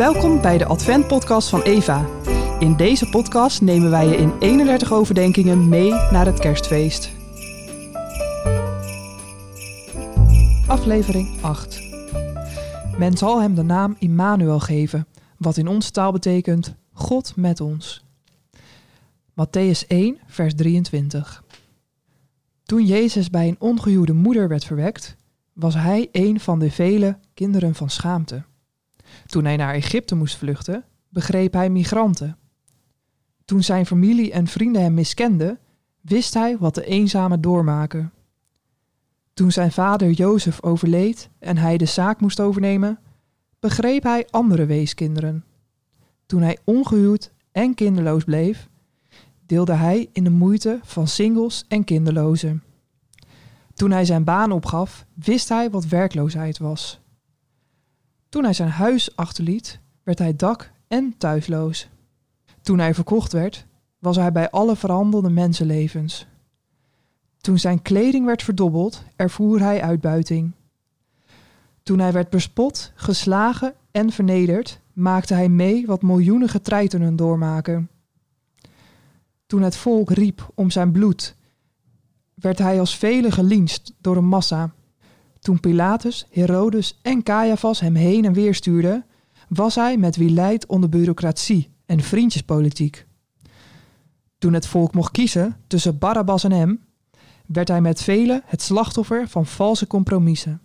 Welkom bij de Advent-podcast van Eva. In deze podcast nemen wij je in 31 overdenkingen mee naar het kerstfeest. Aflevering 8. Men zal hem de naam Immanuel geven, wat in onze taal betekent God met ons. Matthäus 1, vers 23. Toen Jezus bij een ongehuwde moeder werd verwekt, was hij een van de vele kinderen van schaamte. Toen hij naar Egypte moest vluchten, begreep hij migranten. Toen zijn familie en vrienden hem miskenden, wist hij wat de eenzamen doormaken. Toen zijn vader Jozef overleed en hij de zaak moest overnemen, begreep hij andere weeskinderen. Toen hij ongehuwd en kinderloos bleef, deelde hij in de moeite van singles en kinderlozen. Toen hij zijn baan opgaf, wist hij wat werkloosheid was. Toen hij zijn huis achterliet, werd hij dak- en thuisloos. Toen hij verkocht werd, was hij bij alle verhandelde mensenlevens. Toen zijn kleding werd verdobbeld, ervoer hij uitbuiting. Toen hij werd bespot, geslagen en vernederd, maakte hij mee wat miljoenen getreitenen doormaken. Toen het volk riep om zijn bloed, werd hij als velen gelinst door een massa. Toen Pilatus, Herodes en Caiaphas hem heen en weer stuurden, was hij met wie leidt onder bureaucratie en vriendjespolitiek. Toen het volk mocht kiezen tussen Barabbas en hem, werd hij met velen het slachtoffer van valse compromissen.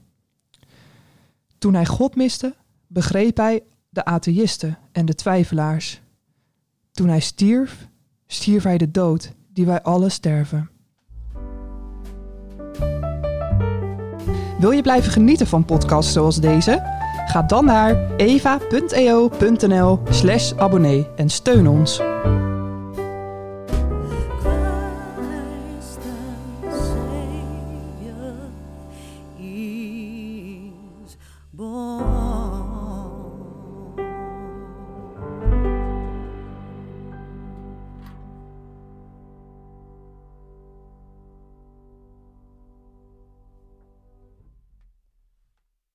Toen hij God miste, begreep hij de atheïsten en de twijfelaars. Toen hij stierf, stierf hij de dood die wij alle sterven. Wil je blijven genieten van podcasts zoals deze? Ga dan naar eva.eo.nl slash abonnee en steun ons.